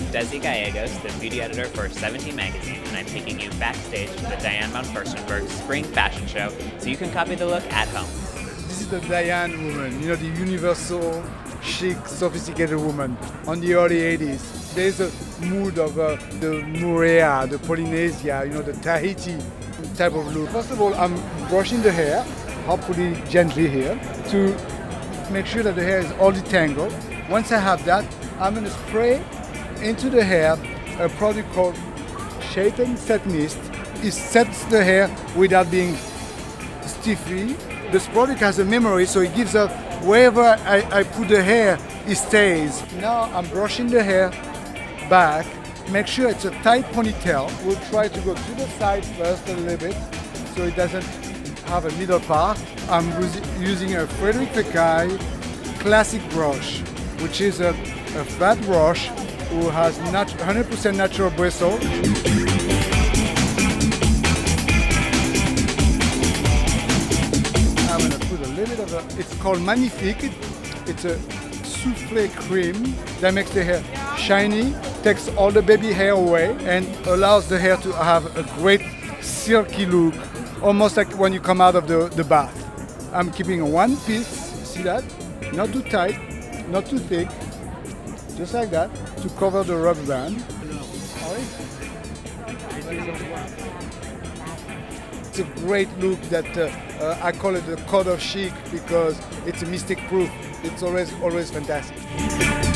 Desi Gallegos, the beauty editor for 17 Magazine, and I'm taking you backstage to the Diane von Furstenberg Spring Fashion Show so you can copy the look at home. This is the Diane woman, you know, the universal, chic, sophisticated woman on the early 80s. There's a mood of uh, the Moorea, the Polynesia, you know, the Tahiti type of look. First of all, I'm brushing the hair, hopefully gently here, to make sure that the hair is all detangled. Once I have that, I'm going to spray into the hair a product called Shaitan Set Mist. It sets the hair without being stiffy. This product has a memory, so it gives up wherever I, I put the hair, it stays. Now I'm brushing the hair back. Make sure it's a tight ponytail. We'll try to go to the side first a little bit, so it doesn't have a middle part. I'm using a Frederic Fekkai classic brush, which is a, a flat brush who has 100% natural bristle. I'm gonna put a little bit of a, it's called Magnifique. It's a souffle cream that makes the hair shiny, takes all the baby hair away, and allows the hair to have a great silky look, almost like when you come out of the, the bath. I'm keeping one piece, see that? Not too tight, not too thick, just like that, to cover the rubber band. It's a great look that uh, uh, I call it the code of chic because it's a mystic proof. It's always always fantastic.